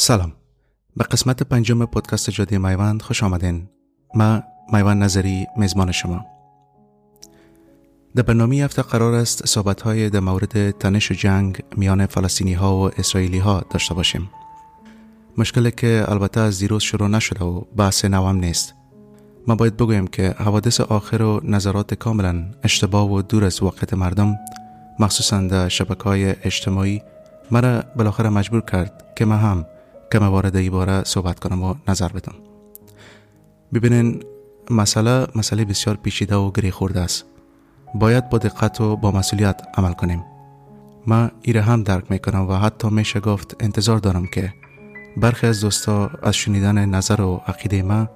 سلام. به قسمت پنجم پادکست جادی میوند خوش آمدین. ما میوند نظری میزبان شما. در برنامه هفته قرار است صحبت های در مورد تنش و جنگ میان فلسطینی ها و اسرائیلی ها داشته باشیم. مشکلی که البته از دیروز شروع نشده و بحث نوام نیست. ما باید بگویم که حوادث آخر و نظرات کاملا اشتباه و دور از واقعیت مردم مخصوصا در شبکه های اجتماعی مرا بالاخره مجبور کرد که ما هم کم وارد ای باره صحبت کنم و نظر بدم. ببینین مسئله مسئله بسیار پیچیده و گری خورده است. باید با دقت و با مسئولیت عمل کنیم. ما ایره هم درک می‌کنم و حتی میشه گفت انتظار دارم که برخی از دوستا از شنیدن نظر و عقیده ما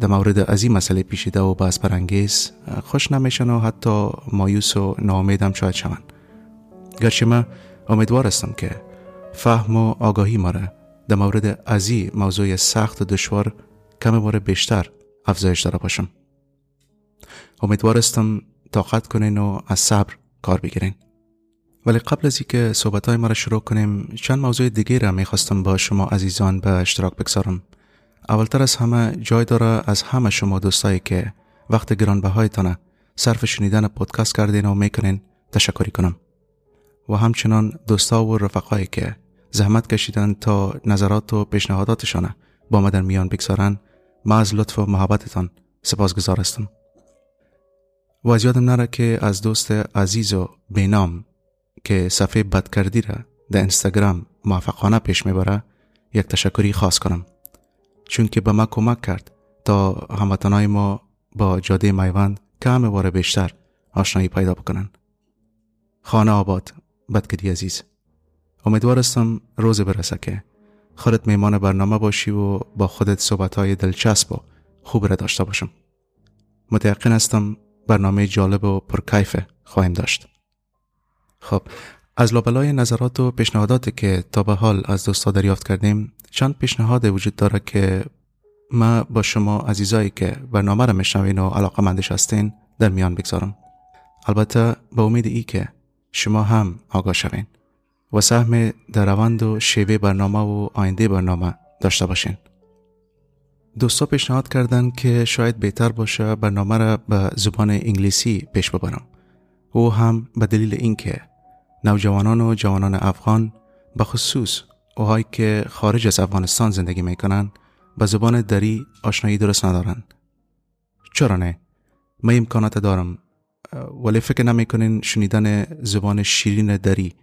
در مورد از این مسئله پیچیده و بحث برانگیز خوش نمیشن و حتی مایوس و ناامیدم شاید شوند. گرچه من امیدوار هستم که فهم و آگاهی ما را در مورد ازی موضوع سخت و دشوار کم بار بیشتر افزایش داره باشم. امیدوار هستم طاقت کنین و از صبر کار بگیرین. ولی قبل از اینکه صحبت های ما را شروع کنیم چند موضوع دیگه را می‌خواستم با شما عزیزان به اشتراک بگذارم. اولتر از همه جای داره از همه شما دوستایی که وقت گرانبهایتان صرف شنیدن پادکست کردین و می‌کنین تشکری کنم. و همچنان دوستا و رفقایی که زحمت کشیدن تا نظرات و پیشنهاداتشان با ما در میان بگذارن. ما از لطف و محبتتان سپاسگزار هستم. و از یادم نره که از دوست عزیز و بینام که صفحه بدکردی را در اینستاگرام موفقانه پیش می‌بره یک تشکری خاص کنم. چون که به ما کمک کرد تا هموطنهای ما با جاده میوند کم بار بیشتر آشنایی پیدا بکنن. خانه آباد بدکدی عزیز. امیدوار هستم روز برسه که خودت میمان برنامه باشی و با خودت صحبت های دلچسب و خوب را داشته باشم. متیقن هستم برنامه جالب و پرکیف خواهیم داشت. خب از لابلای نظرات و پیشنهاداتی که تا به حال از دوستا دریافت کردیم چند پیشنهاد وجود داره که ما با شما عزیزایی که برنامه را میشنوین و علاقه مندش هستین در میان بگذارم. البته به امید ای که شما هم آگاه شوین. و سهم در روند و شیوه برنامه و آینده برنامه داشته باشین. دوستا پیشنهاد کردن که شاید بهتر باشه برنامه را به زبان انگلیسی پیش ببرم. او هم به دلیل اینکه نوجوانان و جوانان افغان به خصوص اوهایی که خارج از افغانستان زندگی می‌کنن به زبان دری آشنایی درست ندارن. چرا نه؟ من امکانات دارم ولی فکر نمی‌کنین شنیدن زبان شیرین دری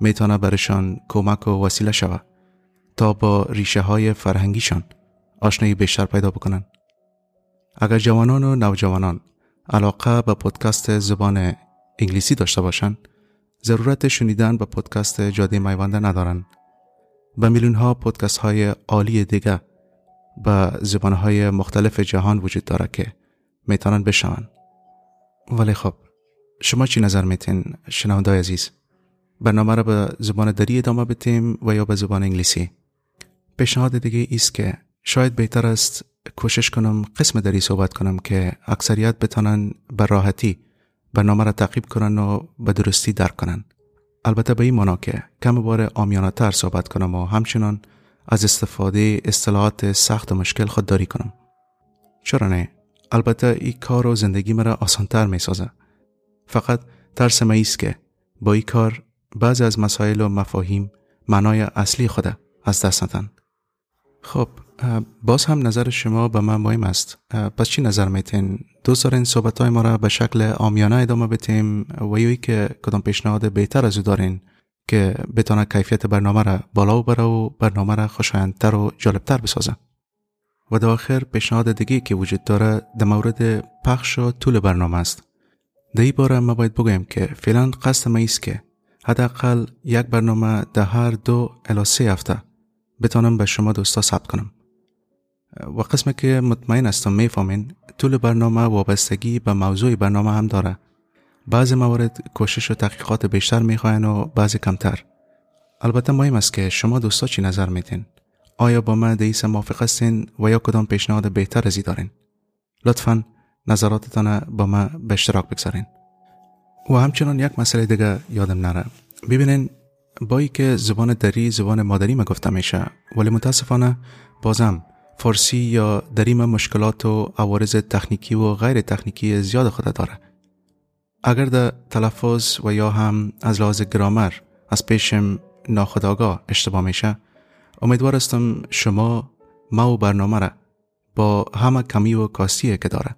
می‌تونه برشان کمک و وسیله شود تا با ریشه های فرهنگیشان آشنایی بیشتر پیدا بکنن اگر جوانان و نوجوانان علاقه به پادکست زبان انگلیسی داشته باشند ضرورت شنیدن به پادکست جاده میوانده ندارن به میلیون ها پادکست های عالی دیگه به زبان های مختلف جهان وجود داره که می‌تونن بشون ولی خب شما چی نظر میتین شنونده عزیز؟ برنامه را به زبان دری ادامه بتیم و یا به زبان انگلیسی. پیشنهاد دیگه ایست که شاید بهتر است کوشش کنم قسم دری صحبت کنم که اکثریت بتانن به راحتی برنامه را تعقیب کنن و به درستی درک کنن. البته به این مانا که کم بار آمیانه تر صحبت کنم و همچنان از استفاده اصطلاحات سخت و مشکل خودداری کنم. چرا نه؟ البته این کار و زندگی مرا آسانتر می سازه فقط ترس است که با این کار بعضی از مسائل و مفاهیم معنای اصلی خود از دست ندن. خب باز هم نظر شما به من مهم است. پس چی نظر میتین؟ دوست دارین صحبت های ما را به شکل آمیانه ادامه بتیم و یوی که کدام پیشنهاد بهتر از او دارین که بتانه کیفیت برنامه را بالا بره و برنامه را خوشایندتر و جالبتر بسازه؟ و در آخر پیشنهاد دیگه که وجود داره در مورد پخش و طول برنامه است. در این باره ما باید بگویم که فعلا قصد ما است که حداقل یک برنامه در هر دو الی سه هفته بتانم به شما دوستا ثبت کنم. و قسم که مطمئن هستم می‌فهمین طول برنامه وابستگی به موضوع برنامه هم داره. بعضی موارد کوشش و تحقیقات بیشتر می‌خواین و بعضی کمتر. البته مهم است که شما دوستا چی نظر میتین آیا با من دیس موافق هستین و یا کدام پیشنهاد بهتر ازی دارین؟ لطفا نظراتتان با ما به اشتراک بگذارین. و همچنان یک مسئله دیگه یادم نره. ببینین با ای که زبان دری زبان مادری ما گفته میشه ولی متاسفانه بازم فارسی یا دریم مشکلات و عوارض تکنیکی و غیر تکنیکی زیاد خود داره. اگر در تلفظ و یا هم از لحاظ گرامر از پیشم ناخداگاه اشتباه میشه امیدوار استم شما ما و برنامه را با همه کمی و کاسیه که داره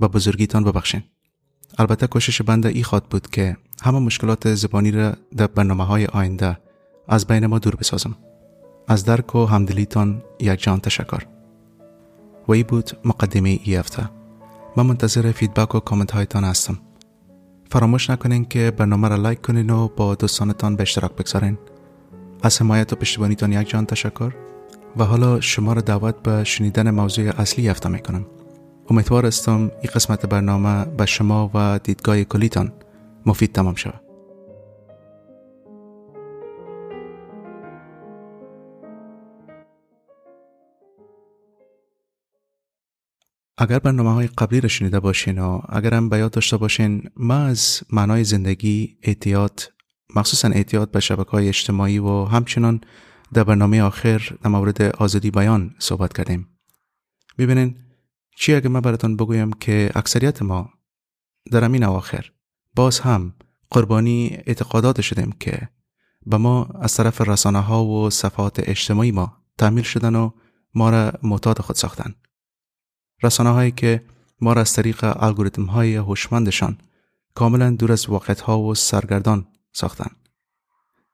و بزرگیتان ببخشین. البته کوشش بنده ای خواد بود که همه مشکلات زبانی را در برنامه های آینده از بین ما دور بسازم. از درک و همدلیتان یک جان تشکر. و ای بود مقدمه ای هفته من منتظر feedback و کامنت هایتان هستم. فراموش نکنین که برنامه را لایک کنین و با دوستانتان به اشتراک بگذارین. از حمایت و پشتیبانیتان یک جان تشکر. و حالا شما را دعوت به شنیدن موضوع اصلی هفته می کنم امیدوار استم این قسمت برنامه به شما و دیدگاه کلیتان مفید تمام شود. اگر برنامه های قبلی را شنیده باشین و اگر هم بیاد داشته باشین ما از معنای زندگی احتیاط مخصوصا احتیاط به شبکه های اجتماعی و همچنان در برنامه آخر در مورد آزادی بیان صحبت کردیم. ببینین چی اگه من براتون بگویم که اکثریت ما در امین اواخر باز هم قربانی اعتقادات شدیم که به ما از طرف رسانه ها و صفحات اجتماعی ما تعمیل شدن و ما را معتاد خود ساختن. رسانه هایی که ما را از طریق الگوریتم های هوشمندشان کاملا دور از واقعیت ها و سرگردان ساختن.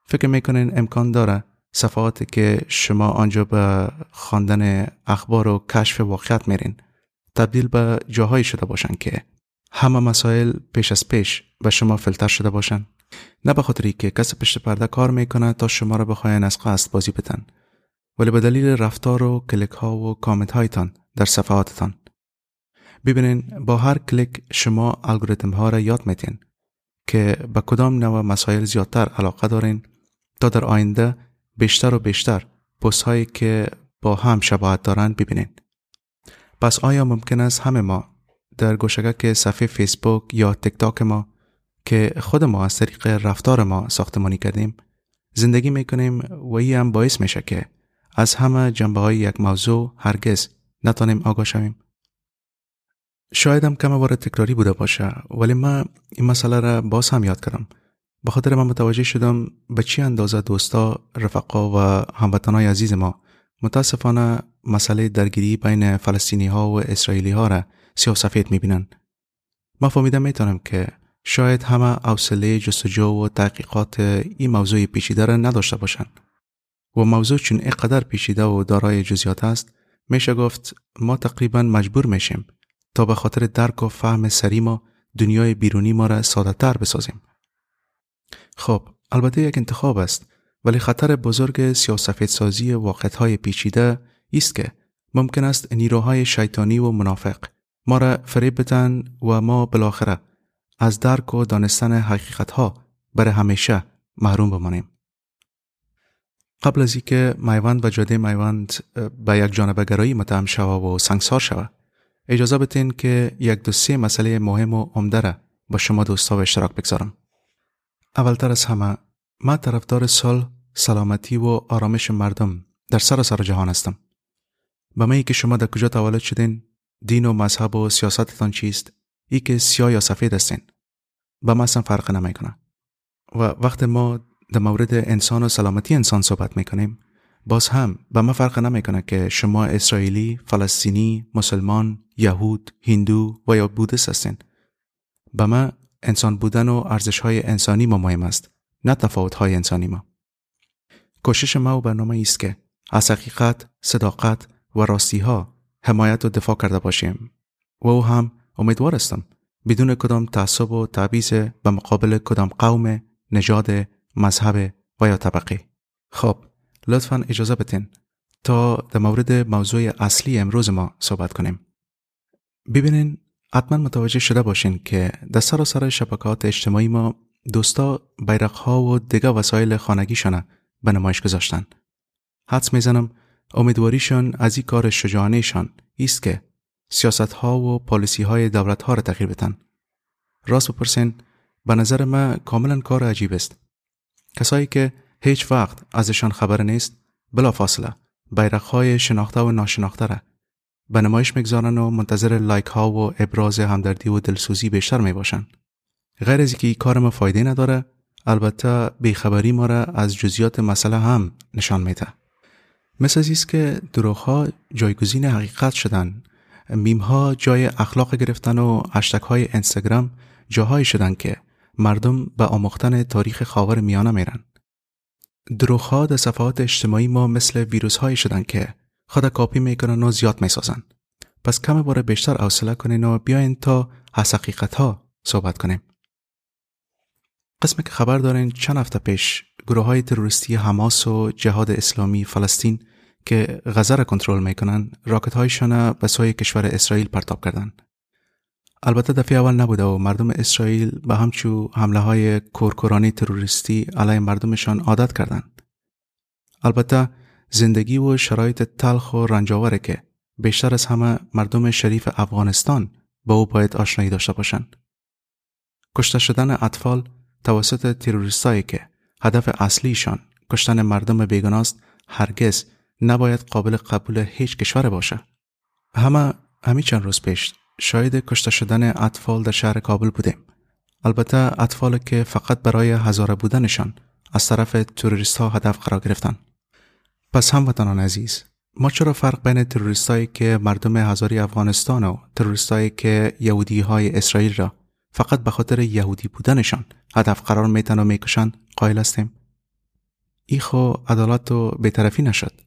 فکر می‌کنین امکان داره صفحاتی که شما آنجا به خواندن اخبار و کشف واقعیت میرین تبدیل به جاهایی شده باشن که همه مسائل پیش از پیش به شما فلتر شده باشن نه به خاطری که کس پشت پرده کار می‌کنه تا شما را بخواین از قصد بازی بتن ولی به دلیل رفتار و کلیک ها و کامنت هایتان در صفحاتتان. ببینین با هر کلیک شما الگوریتم ها را یاد میتین که به کدام نوع مسائل زیادتر علاقه دارین تا در آینده بیشتر و بیشتر پست هایی که با هم شباهت دارند ببینین. پس آیا ممکن است همه ما در گوشگک صفحه فیسبوک یا تک تاک ما که خود ما از طریق رفتار ما ساختمانی کردیم زندگی می‌کنیم و ای هم باعث میشه که از همه جنبه های یک موضوع هرگز نتانیم آگاه شویم؟ شاید هم کم بار تکراری بوده باشه ولی من این مسئله را باز هم یاد کردم. به خاطر من متوجه شدم به چی اندازه دوستا رفقا و هموطنهای عزیز ما متاسفانه مسئله درگیری بین فلسطینی ها و اسرائیلی ها را سیاه سفید می‌بینن ما فهمیدم می‌تونم که شاید همه حوصله جستجو و تحقیقات این موضوع پیچیده را نداشته باشند. و موضوع چون اینقدر پیچیده و دارای جزیات است میشه گفت ما تقریبا مجبور میشیم تا به خاطر درک و فهم سری ما دنیای بیرونی ما را ساده تر بسازیم. خب البته یک انتخاب است. ولی خطر بزرگ سیاسفید سازی واقعیت های پیچیده است که ممکن است نیروهای شیطانی و منافق ما را فریب بدن و ما بالاخره از درک و دانستن حقیقت ها برای همیشه محروم بمانیم. قبل از اینکه میوند و جاده میوند به یک جانبگرایی متهم شود و سنگسار شود اجازه بتین که یک دو سه مسئله مهم و عمده را با شما دوستا به اشتراک بگذارم. اولتر از همه ما طرفدار صلح سلامتی و آرامش مردم در سراسر جهان هستم. به من که شما در کجا تولد شدین دین و مذهب و سیاستتان چیست؟ ای که سیاه یا سفید هستین. به ما اصلا فرق نمی‌کنه و وقت ما در مورد انسان و سلامتی انسان صحبت می‌کنیم باز هم به ما فرق نمی‌کنه که شما اسرائیلی، فلسطینی، مسلمان، یهود، هندو و یا بودست هستین. به ما انسان بودن و ارزش های انسانی ما مهم است نه تفاوت های انسانی ما. کوشش ما و برنامه است که از حقیقت صداقت و راستی ها حمایت و دفاع کرده باشیم. و او هم امیدوار هستم بدون کدام تعصب و تعبیز به مقابل کدام قوم نژاد مذهب و یا طبقه. خب لطفا اجازه بتین تا در مورد موضوع اصلی امروز ما صحبت کنیم. ببینین حتما متوجه شده باشین که در سراسر شبکات اجتماعی ما دوستا ها و دیگه وسایل خانگیشان به نمایش گذاشتن. حدس می‌زنم امیدواریشان از این کار شجاعانهشان است که سیاست ها و پالیسی های دولت ها را تغییر بتن. راست بپرسین به نظر من کاملا کار عجیب است. کسایی که هیچ وقت ازشان خبر نیست بلا فاصله بیرقهای شناخته و ناشناخته را به نمایش می‌گذارن و منتظر لایک ها و ابراز همدردی و دلسوزی بیشتر می باشن. غیر از اینکه کار ما فایده نداره البته بیخبری ما را از جزیات مسئله هم نشان میده. مثل است که دروغ ها جایگزین حقیقت شدن میم ها جای اخلاق گرفتن و هشتگ های اینستاگرام جاهایی شدن که مردم به آموختن تاریخ خاور میانه میرن. دروغ ها در صفحات اجتماعی ما مثل ویروس هایی شدن که خود کاپی می‌کنن و زیاد می‌سازن. پس کم بار بیشتر حوصله کنین و بیاین تا از حقیقت ها صحبت کنیم. قسم که خبر دارین چند هفته پیش گروه های تروریستی حماس و جهاد اسلامی فلسطین که غزه را کنترل می‌کنن راکت هایشان به سوی کشور اسرائیل پرتاب کردن. البته دفعه اول نبوده و مردم اسرائیل به همچو حمله های کورکورانی تروریستی علیه مردمشان عادت کردند. البته زندگی و شرایط تلخ و رنجاوره که بیشتر از همه مردم شریف افغانستان با او باید آشنایی داشته باشند. کشته شدن اطفال توسط تروریستایی که هدف اصلیشان کشتن مردم بیگناست هرگز نباید قابل قبول هیچ کشور باشه. همه همی چند روز پیش شاید کشته شدن اطفال در شهر کابل بودیم. البته اطفال که فقط برای هزاره بودنشان از طرف توریست ها هدف قرار گرفتن. پس هموطنان عزیز ما چرا فرق بین تروریستایی که مردم هزاری افغانستان و تروریستایی که یهودی های اسرائیل را فقط به خاطر یهودی بودنشان هدف قرار میتن و می‌کشن قائل هستیم. ای خو عدالت و بیطرفی نشد.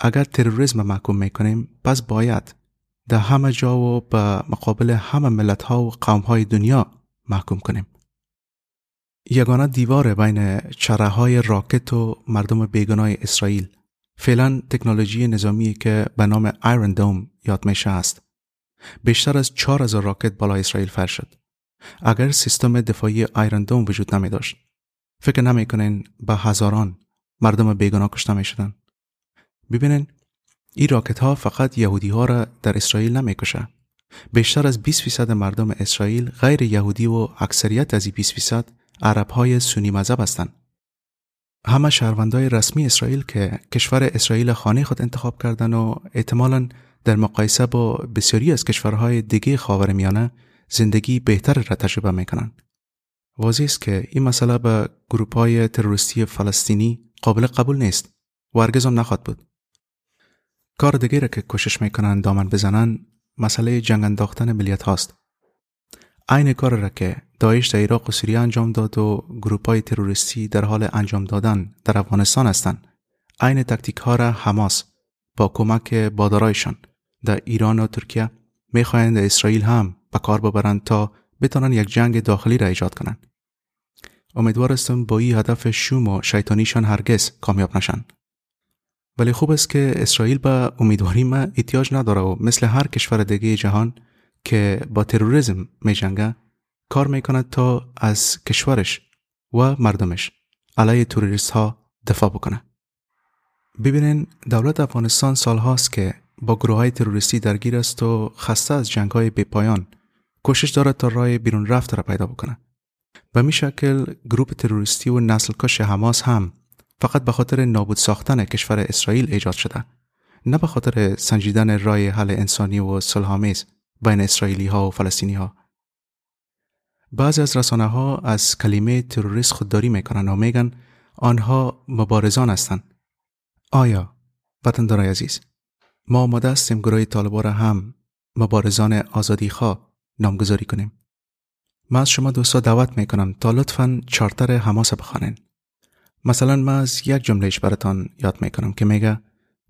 اگر تروریسم محکوم می‌کنیم پس باید در همه جا و به مقابل همه ملت ها و قوم های دنیا محکوم کنیم. یگانه دیوار بین چره های راکت و مردم بیگناه اسرائیل. فعلا تکنولوژی نظامی که به نام ایرون دوم یاد میشه است. بیشتر از 4000 راکت بالا اسرائیل فر اگر سیستم دفاعی ایرون دوم وجود نمی داشت فکر نمی کنین به هزاران مردم بیگناه کشته می شدن ببینین این راکت ها فقط یهودی ها را در اسرائیل نمی کشه بیشتر از 20 فیصد مردم اسرائیل غیر یهودی و اکثریت از این 20 فیصد عرب های سنی مذهب هستند. همه شهروندای رسمی اسرائیل که کشور اسرائیل خانه خود انتخاب کردن و احتمالا در مقایسه با بسیاری از کشورهای دیگه خاورمیانه زندگی بهتر را تجربه می‌کنن. واضح است که این مسئله به گروپ های تروریستی فلسطینی قابل قبول نیست و هرگز هم نخواد بود. کار دیگه را که کوشش می‌کنن دامن بزنن مسئله جنگ انداختن ملیت هاست. عین کار را که داعش در عراق و سوریه انجام داد و گروپ های تروریستی در حال انجام دادن در افغانستان هستند. عین تکتیک ها را حماس با کمک بادارایشان در ایران و ترکیه می‌خواهند اسرائیل هم به کار ببرند تا بتانند یک جنگ داخلی را ایجاد کنند. امیدوار استم با این هدف شوم و شیطانیشان هرگز کامیاب نشند. ولی خوب است که اسرائیل به امیدواری ما احتیاج نداره و مثل هر کشور دیگه جهان که با تروریسم می جنگه کار می کند تا از کشورش و مردمش علیه توریست ها دفاع بکنه. ببینین دولت افغانستان سال هاست که با گروه های تروریستی درگیر است و خسته از جنگ های پایان کوشش دارد تا راه بیرون رفت را پیدا بکنه. به می شکل گروپ تروریستی و نسل کش حماس هم فقط به خاطر نابود ساختن کشور اسرائیل ایجاد شده. نه به خاطر سنجیدن رای حل انسانی و صلحآمیز بین اسرائیلی ها و فلسطینی ها بعضی از رسانه ها از کلمه تروریست خودداری می‌کنن و میگن آنها مبارزان هستند. آیا وطندارای عزیز ما آماده هستیم گروه طالبان را هم مبارزان آزادی خواه نامگذاری کنیم. من از شما دوستا دعوت می‌کنم تا لطفا چارتر حماس بخوانین. مثلا من از یک جملهش براتان یاد می‌کنم که میگه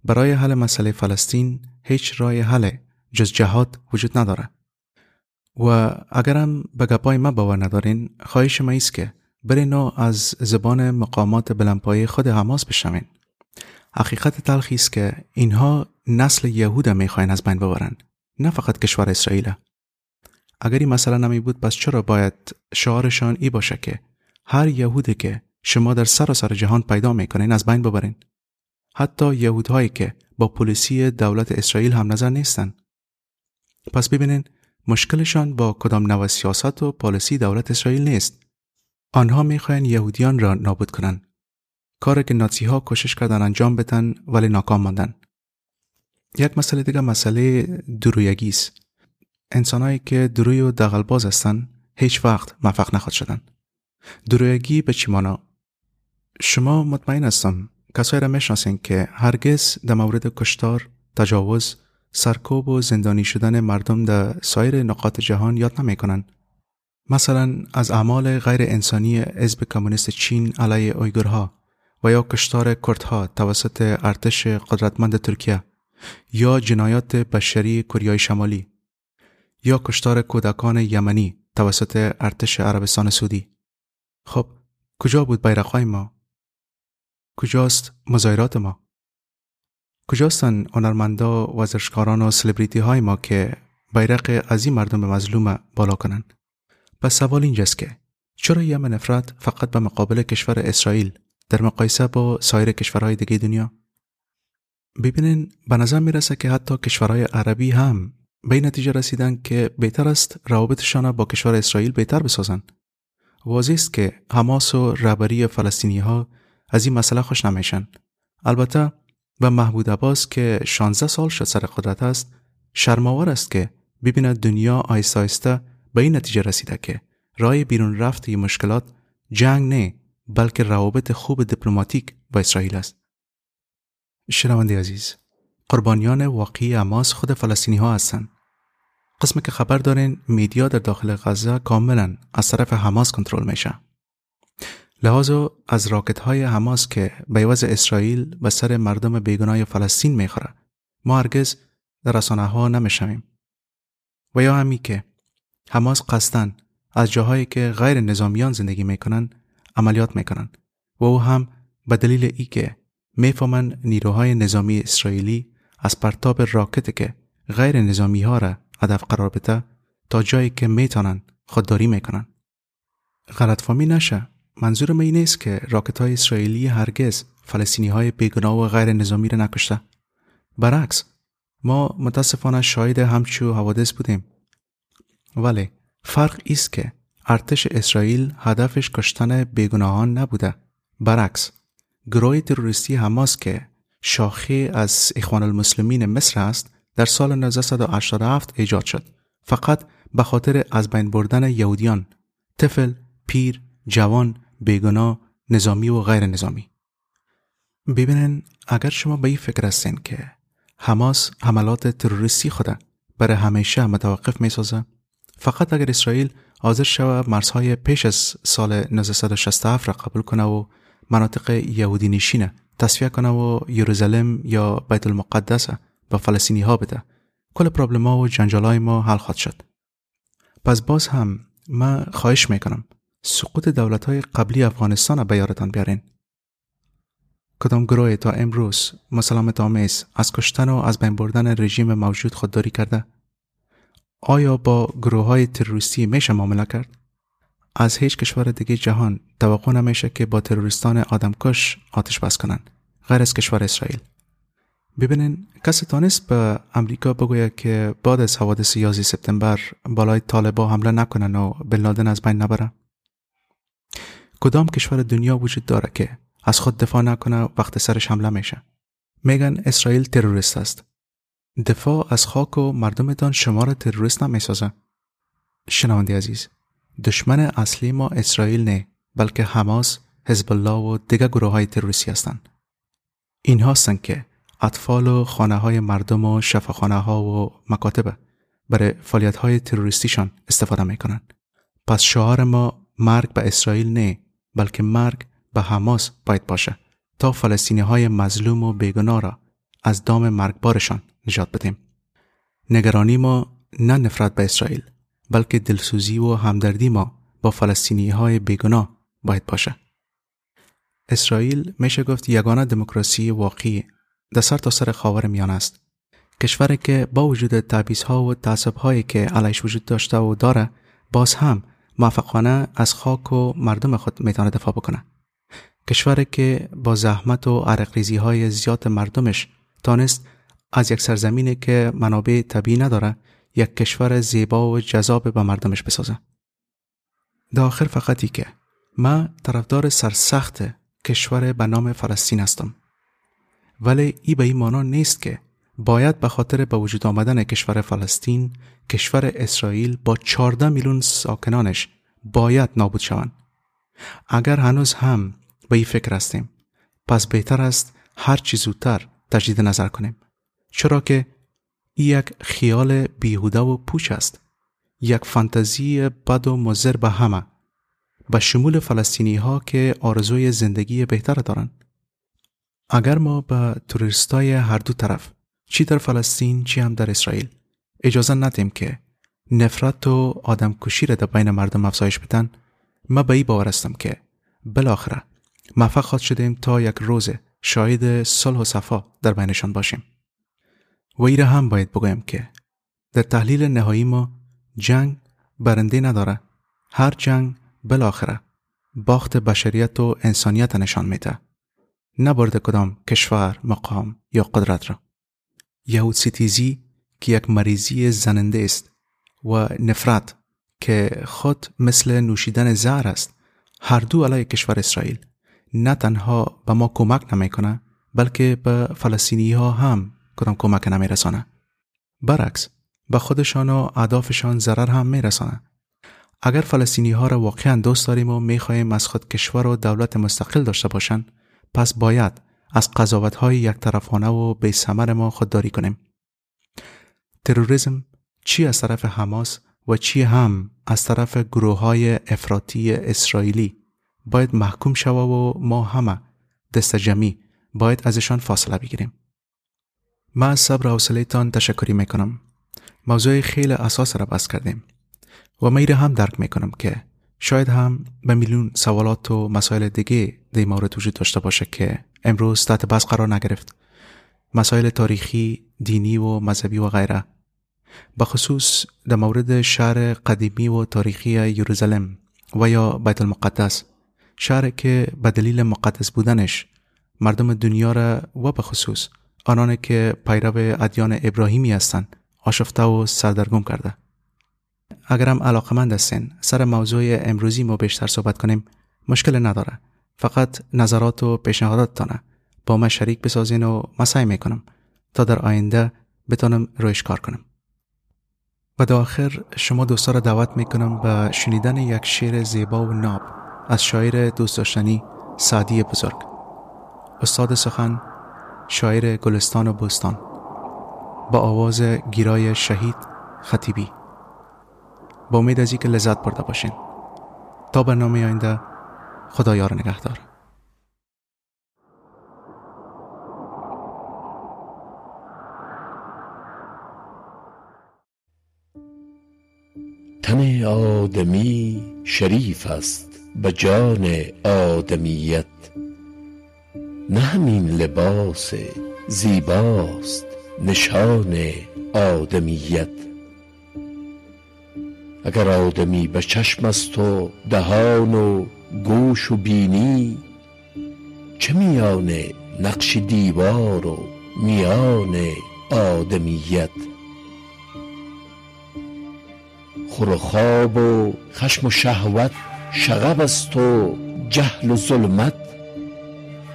برای حل مسئله فلسطین هیچ رای حل جز جهاد وجود نداره. و اگرم به گپای ما باور ندارین خواهش ما ایست که برین از زبان مقامات بلندپایه خود حماس بشنوین. حقیقت تلخی است که اینها نسل یهود می‌خواین از بین ببرن نه فقط کشور اسرائیل. اگر این مسئله نمی بود پس چرا باید شعارشان ای باشه که هر یهودی که شما در سراسر سر جهان پیدا می‌کنین از بین ببرین؟ حتی یهودهایی که با پلیسی دولت اسرائیل هم نظر نیستن. پس ببینین مشکلشان با کدام نوع سیاست و پالیسی دولت اسرائیل نیست. آنها می‌خواهند یهودیان را نابود کنند کاری که نازی ها کوشش کردن انجام بدن ولی ناکام ماندن. یک مسئله دیگه مسئله درویگی است. انسانهایی که دروی و دغلباز هستن هیچ وقت موفق نخواد شدن. درویگی به چی مانا؟ شما مطمئن هستم کسایی را می‌شناسین که هرگز در مورد کشتار تجاوز سرکوب و زندانی شدن مردم در سایر نقاط جهان یاد نمی‌کنن. مثلا از اعمال غیر انسانی حزب کمونیست چین علیه اویگورها و یا کشتار کردها توسط ارتش قدرتمند ترکیه یا جنایات بشری کوریای شمالی. یا کشتار کودکان یمنی توسط ارتش عربستان سعودی. خب کجا بود بیرقهای ما؟ کجاست مظاهرات ما؟ کجاستن هنرمندا ورزشکاران و سلبریتی های ما که بیرق از این مردم مظلوم بالا کنند؟ پس سوال اینجاست که چرا یم نفرت فقط به مقابل کشور اسرائیل در مقایسه با سایر کشورهای دیگه دنیا؟ ببینین به نظر می‌رسه که حتی کشورهای عربی هم به این نتیجه رسیدن که بهتر است روابطشان با کشور اسرائیل بهتر بسازن واضح است که حماس و رهبری فلسطینی ها از این مسئله خوش نمیشن. البته به محمود عباس که 16 سال شد سر قدرت است شرماور است که ببیند دنیا آیسته آیسته به این نتیجه رسیده که رای بیرون رفت این مشکلات جنگ نه بلکه روابط خوب دیپلماتیک با اسرائیل است. شنونده عزیز قربانیان واقعی اماس خود فلسطینی ها هستند. قسم که خبر دارین میدیا در داخل غزه کاملا از طرف حماس کنترل میشه. لحاظا از راکت های حماس که به عوض اسرائیل به سر مردم بیگناه فلسطین می‌خوره ما هرگز در رسانه ها نمی‌شویم. و یا همی که حماس قصدن از جاهایی که غیر نظامیان زندگی می‌کنن عملیات می‌کنن. و او هم به دلیل ای که می‌فهمن نیروهای نظامی اسرائیلی از پرتاب راکت که غیر نظامی ها را هدف قرار بده تا جایی که می‌تونن خودداری می‌کنن. غلط فهمی نشه. منظور من نیست که راکت های اسرائیلی هرگز فلسطینی های بیگناه و غیر نظامی را نکشته. برعکس ما متاسفانه شاهد همچو حوادث بودیم. ولی فرق است که ارتش اسرائیل هدفش کشتن بیگناهان نبوده. برعکس گروه تروریستی حماس که شاخه از اخوان المسلمین مصر است در سال 1987 ایجاد شد. فقط به خاطر از بین بردن یهودیان طفل پیر جوان بیگناه نظامی و غیر نظامی. ببینن اگر شما به این فکر هستین که حماس حملات تروریستی خود برای همیشه متوقف می سازه فقط اگر اسرائیل حاضر شود مرزهای پیش از سال 1967 را قبول کنه و مناطق یهودی نشینه تصفیه کنه و یروشلم یا بیت المقدس به فلسطینی ها بده. کل پرابلم ها و جنجال ما حل خواهد شد. پس باز هم من خواهش می‌کنم سقوط دولت های قبلی افغانستان به یارتان بیارین. کدام گروه تا امروز مسلمت آمیز از کشتن و از بین بردن رژیم موجود خودداری کرده؟ آیا با گروه های تروریستی میشه معامله کرد؟ از هیچ کشور دیگه جهان توقع نمیشه که با تروریستان آدمکش آتش بس کنن. غیر از کشور اسرائیل. ببینین کسی تانست به امریکا بگوید که بعد از حوادث 11 سپتامبر بالای طالبا حمله نکنن و بن از بین نبره کدام کشور دنیا وجود داره که از خود دفاع نکنه وقت سرش حمله میشه؟ میگن اسرائیل تروریست است. دفاع از خاک و مردمتان شما را تروریست نمی‌سازه. شنونده عزیز دشمن اصلی ما اسرائیل نه بلکه حماس حزب الله و دیگر گروه های تروریستی هستند این هستند که اطفال و خانه های مردم و شفاخانه ها و مکاتب برای فعالیت های تروریستیشان استفاده می کنند. پس شعار ما مرگ به اسرائیل نه بلکه مرگ به حماس باید باشه تا فلسطینی های مظلوم و بیگناه را از دام مرگبارشان نجات بدیم. نگرانی ما نه نفرت به اسرائیل بلکه دلسوزی و همدردی ما با فلسطینی های بیگناه باید باشه. اسرائیل میشه گفت یگانه دموکراسی واقعی در سر تا سر خاور میان است. کشوری که با وجود تعبیز ها و تعصب هایی که علیش وجود داشته و داره باز هم موفقانه از خاک و مردم خود می‌تونه دفاع بکنه. کشوری که با زحمت و عرقریزی های زیاد مردمش تانست از یک سرزمینی که منابع طبیعی نداره یک کشور زیبا و جذاب به مردمش بسازه. در آخر فقطی که من طرفدار سرسخت کشور به نام فلسطین هستم. ولی ای به این مانا نیست که باید به خاطر به وجود آمدن کشور فلسطین کشور اسرائیل با 14 میلیون ساکنانش باید نابود شوند اگر هنوز هم به این فکر هستیم پس بهتر است هر چی زودتر تجدید نظر کنیم چرا که یک خیال بیهوده و پوچ است. یک فانتزی بد و مزر به همه. به شمول فلسطینی ها که آرزوی زندگی بهتر دارند. اگر ما به توریستای هر دو طرف چی در فلسطین چی هم در اسرائیل اجازه ندیم که نفرت و آدم کشی را در بین مردم افزایش بدن ما به ای باور هستم که بالاخره موفق خواهد شدیم تا یک روز شاهد صلح و صفا در بینشان باشیم. و ای را هم باید بگویم که در تحلیل نهایی ما جنگ برنده نداره. هر جنگ بالاخره باخت بشریت و انسانیت نشان میده. نبرده کدام کشور مقام یا قدرت را. یهود سیتیزی که یک مریضی زننده است و نفرت که خود مثل نوشیدن زهر است هر دو علیه کشور اسرائیل. نه تنها به ما کمک نمی‌کنه بلکه به فلسطینی ها هم کدام کمک نمیرسانه. برعکس به خودشان و اهدافشان ضرر هم میرسانه. اگر فلسطینی ها را واقعا دوست داریم و می‌خواهیم از خود کشور و دولت مستقل داشته باشند پس باید از قضاوت های یک طرفانه و به سمر ما خودداری کنیم. تروریسم چی از طرف حماس و چی هم از طرف گروه های افراطی اسرائیلی باید محکوم شوه و ما همه دست جمعی باید ازشان فاصله بگیریم. ما از صبر و حوصلهتان تشکری می‌کنم. موضوع خیلی اساس را بس کردیم و میره هم درک می‌کنم که شاید هم به میلیون سوالات و مسائل دیگه در مورد وجود داشته باشه که امروز تحت بس قرار نگرفت. مسائل تاریخی، دینی و مذهبی و غیره. به خصوص در مورد شهر قدیمی و تاریخی یروشلم و یا بیت المقدس. شهر که به دلیل مقدس بودنش مردم دنیا را و به خصوص آنان که پیرو ادیان ابراهیمی هستند آشفته و سردرگم کرده. اگرم علاقمند هستین سر موضوع امروزی ما بیشتر صحبت کنیم مشکل نداره. فقط نظرات و پیشنهاداتتانه. با ما شریک بسازین و مسعی می‌کنم تا در آینده بتانم رویش کار کنم. و در آخر شما دوستا را دعوت می‌کنم به شنیدن یک شعر زیبا و ناب از شاعر دوست داشتنی سعدی بزرگ. استاد سخن شاعر گلستان و بستان با آواز گیرای شهید خطیبی. با امید از که لذت برده باشین. تا برنامه آینده خدا یار نگهدار. تن آدمی شریف است به جان آدمیت. نه همین لباس زیباست نشان آدمیت. اگر آدمی به چشم است و دهان و گوش و بینی چه میان نقش دیوار و میان آدمیت؟ خور و خواب و خشم و شهوت شغب است و جهل و ظلمت.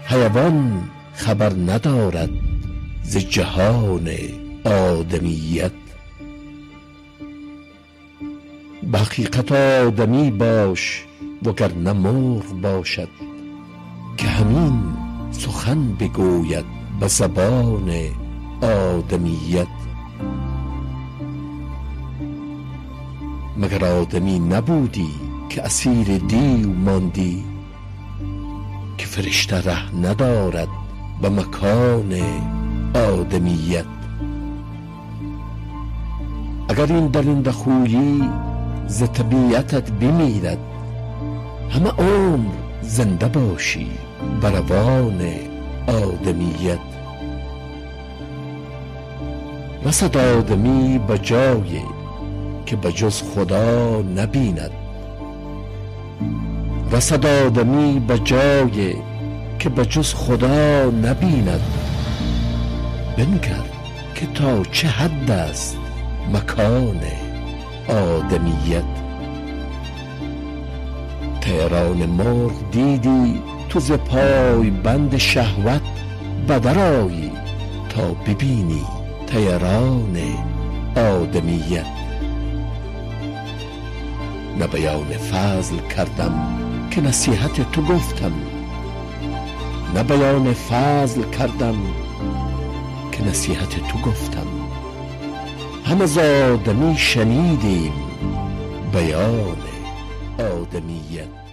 حیوان خبر ندارد ز جهان آدمیت. به حقیقت آدمی باش وگرنه مرغ باشد که همین سخن بگوید به زبان آدمیت. مگر آدمی نبودی که اسیر دیو ماندی؟ فرشته ره ندارد به مکان آدمیت. اگر این درنده خویی ز طبیعتت بمیرد همه عمر زنده باشی بروان آدمیت. رسد آدمی به که به خدا نبیند. رسد آدمی به جای که به جز خدا نبیند. بنگر که تا چه حد است مکان آدمیت. تهران مرغ دیدی تو ز پای بند شهوت بدرایی تا ببینی تیران آدمیت. نه فضل کردم که نصیحت تو گفتم نه بیان فضل کردم که نصیحت تو گفتم. از آدمی شنیدیم بیان آدمیت.